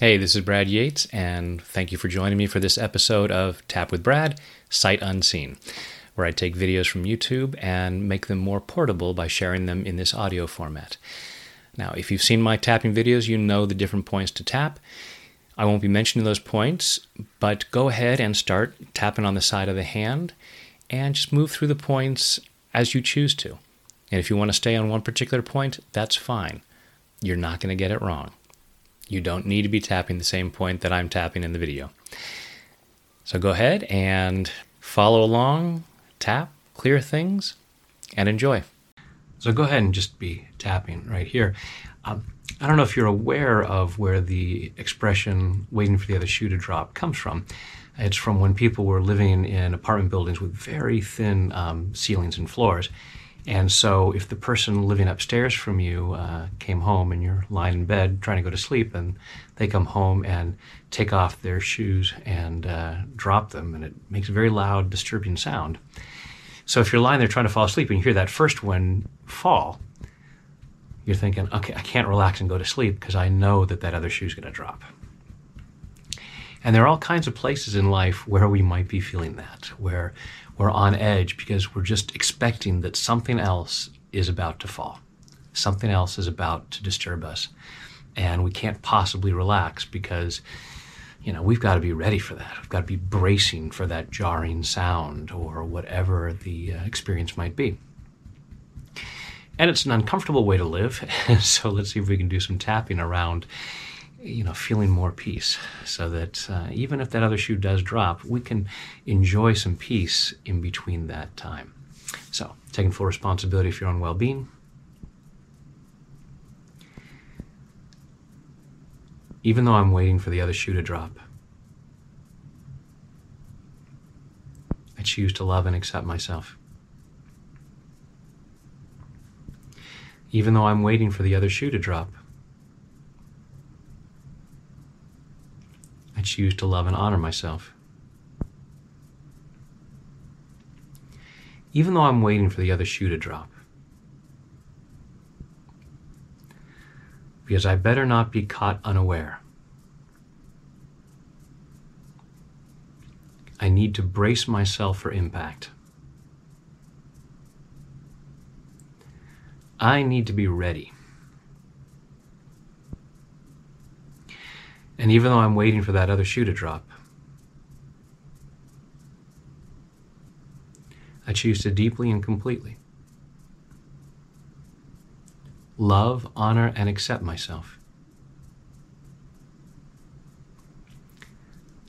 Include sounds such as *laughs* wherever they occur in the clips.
Hey, this is Brad Yates, and thank you for joining me for this episode of Tap with Brad Sight Unseen, where I take videos from YouTube and make them more portable by sharing them in this audio format. Now, if you've seen my tapping videos, you know the different points to tap. I won't be mentioning those points, but go ahead and start tapping on the side of the hand and just move through the points as you choose to. And if you want to stay on one particular point, that's fine. You're not going to get it wrong. You don't need to be tapping the same point that I'm tapping in the video. So go ahead and follow along, tap, clear things, and enjoy. So go ahead and just be tapping right here. Um, I don't know if you're aware of where the expression waiting for the other shoe to drop comes from. It's from when people were living in apartment buildings with very thin um, ceilings and floors. And so, if the person living upstairs from you uh, came home and you're lying in bed trying to go to sleep, and they come home and take off their shoes and uh, drop them, and it makes a very loud, disturbing sound. So, if you're lying there trying to fall asleep and you hear that first one fall, you're thinking, okay, I can't relax and go to sleep because I know that that other shoe is going to drop. And there are all kinds of places in life where we might be feeling that, where we're on edge because we're just expecting that something else is about to fall. Something else is about to disturb us. And we can't possibly relax because, you know, we've got to be ready for that. We've got to be bracing for that jarring sound or whatever the uh, experience might be. And it's an uncomfortable way to live. *laughs* so let's see if we can do some tapping around you know, feeling more peace so that uh, even if that other shoe does drop, we can enjoy some peace in between that time. So, taking full responsibility for your own well being. Even though I'm waiting for the other shoe to drop, I choose to love and accept myself. Even though I'm waiting for the other shoe to drop, I choose to love and honor myself. Even though I'm waiting for the other shoe to drop. Because I better not be caught unaware. I need to brace myself for impact. I need to be ready. And even though I'm waiting for that other shoe to drop, I choose to deeply and completely love, honor, and accept myself.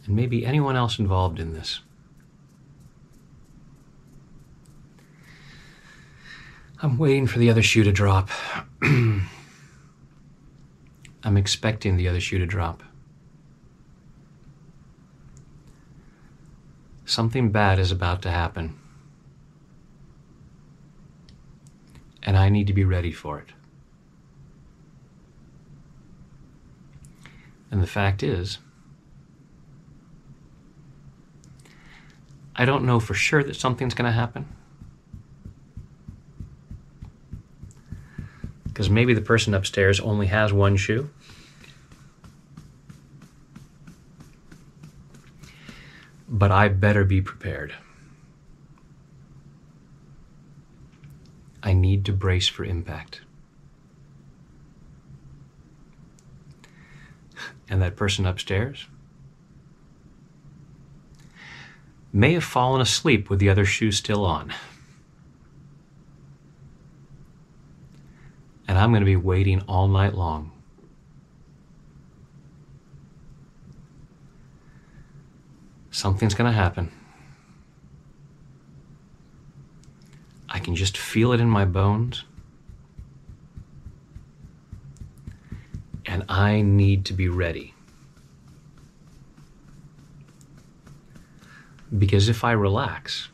And maybe anyone else involved in this. I'm waiting for the other shoe to drop. *clears throat* I'm expecting the other shoe to drop. Something bad is about to happen. And I need to be ready for it. And the fact is, I don't know for sure that something's going to happen. Because maybe the person upstairs only has one shoe. But I better be prepared. I need to brace for impact. And that person upstairs may have fallen asleep with the other shoe still on. And I'm going to be waiting all night long Something's going to happen. I can just feel it in my bones. And I need to be ready. Because if I relax,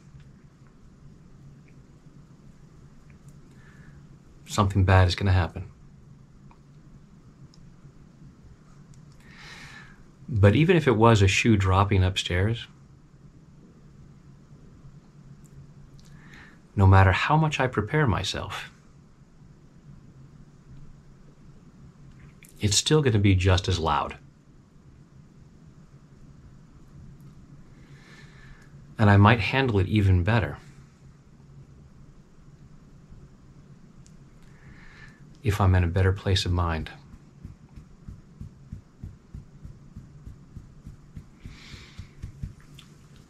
something bad is going to happen. But even if it was a shoe dropping upstairs, no matter how much I prepare myself, it's still going to be just as loud. And I might handle it even better if I'm in a better place of mind.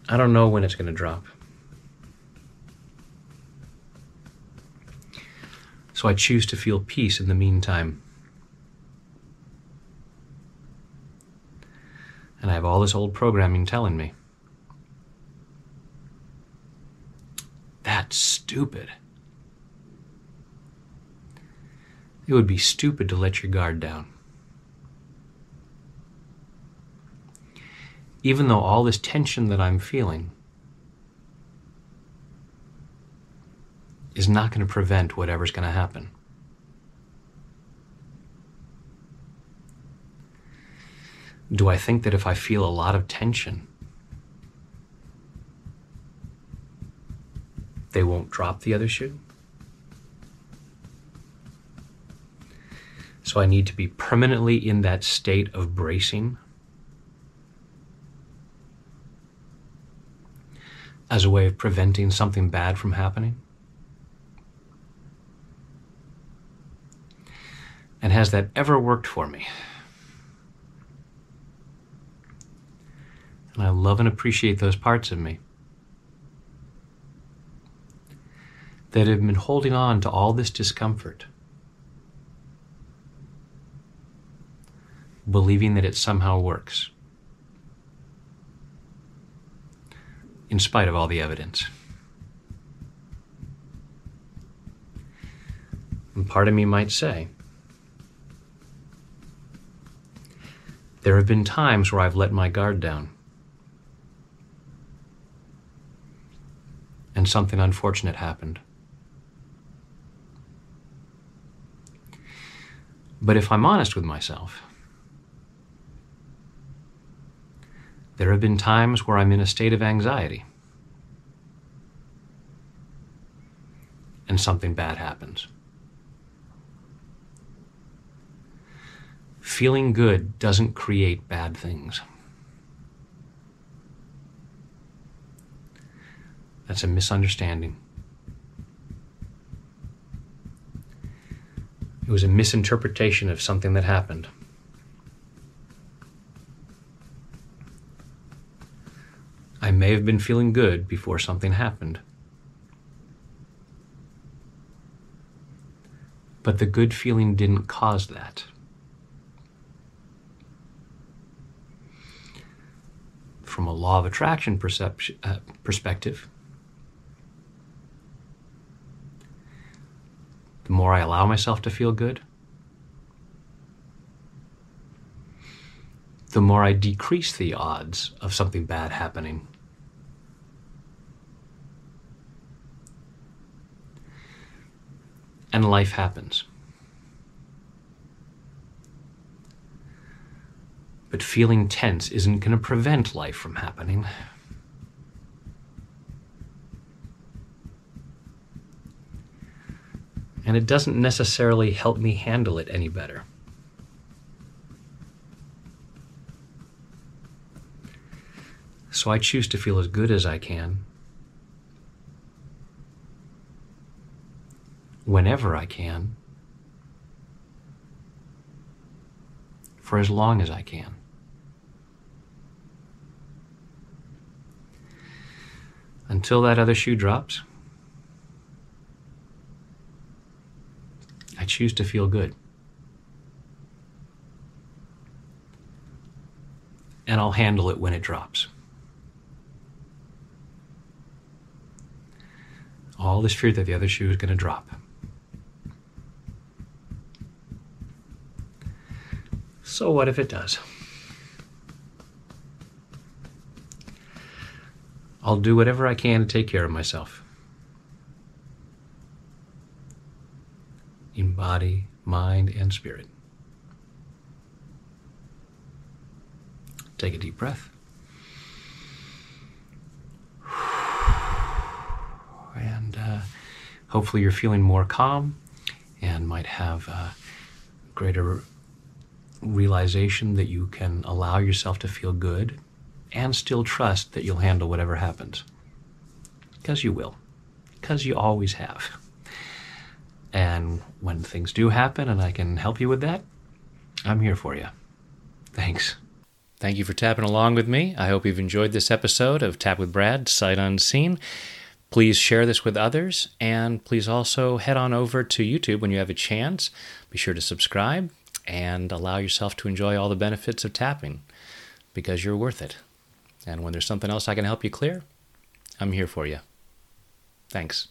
I don't know when it's going to drop. So I choose to feel peace in the meantime. And I have all this old programming telling me. That's stupid. It would be stupid to let your guard down. Even though all this tension that I'm feeling is not going to prevent whatever's going to happen. Do I think that if I feel a lot of tension, they won't drop the other shoe? So I need to be permanently in that state of bracing as a way of preventing something bad from happening? And has that ever worked for me? And I love and appreciate those parts of me that have been holding on to all this discomfort, believing that it somehow works, in spite of all the evidence. And part of me might say, There have been times where I've let my guard down. And something unfortunate happened. But if I'm honest with myself, there have been times where I'm in a state of anxiety and something bad happens. feeling good doesn't create bad things. That's a misunderstanding. It was a misinterpretation of something that happened. I may have been feeling good before something happened. But the good feeling didn't cause that. from a law of attraction perception, uh, perspective, the more I allow myself to feel good, the more I decrease the odds of something bad happening. And life happens. But feeling tense isn't going to prevent life from happening. And it doesn't necessarily help me handle it any better. So I choose to feel as good as I can whenever I can for as long as I can. until that other shoe drops, I choose to feel good. And I'll handle it when it drops. All this fear that the other shoe is going to drop. So, what if it does? I'll do whatever I can to take care of myself. In body, mind, and spirit. Take a deep breath. And uh, hopefully, you're feeling more calm and might have a greater realization that you can allow yourself to feel good and still trust that you'll handle whatever happens. because you will, because you always have. And when things do happen and I can help you with that, I'm here for you. Thanks. Thank you for tapping along with me. I hope you've enjoyed this episode of Tap with Brad, Sight Unseen. Please share this with others, and please also head on over to YouTube when you have a chance. Be sure to subscribe and allow yourself to enjoy all the benefits of tapping because you're worth it. And when there's something else I can help you clear, I'm here for you. Thanks.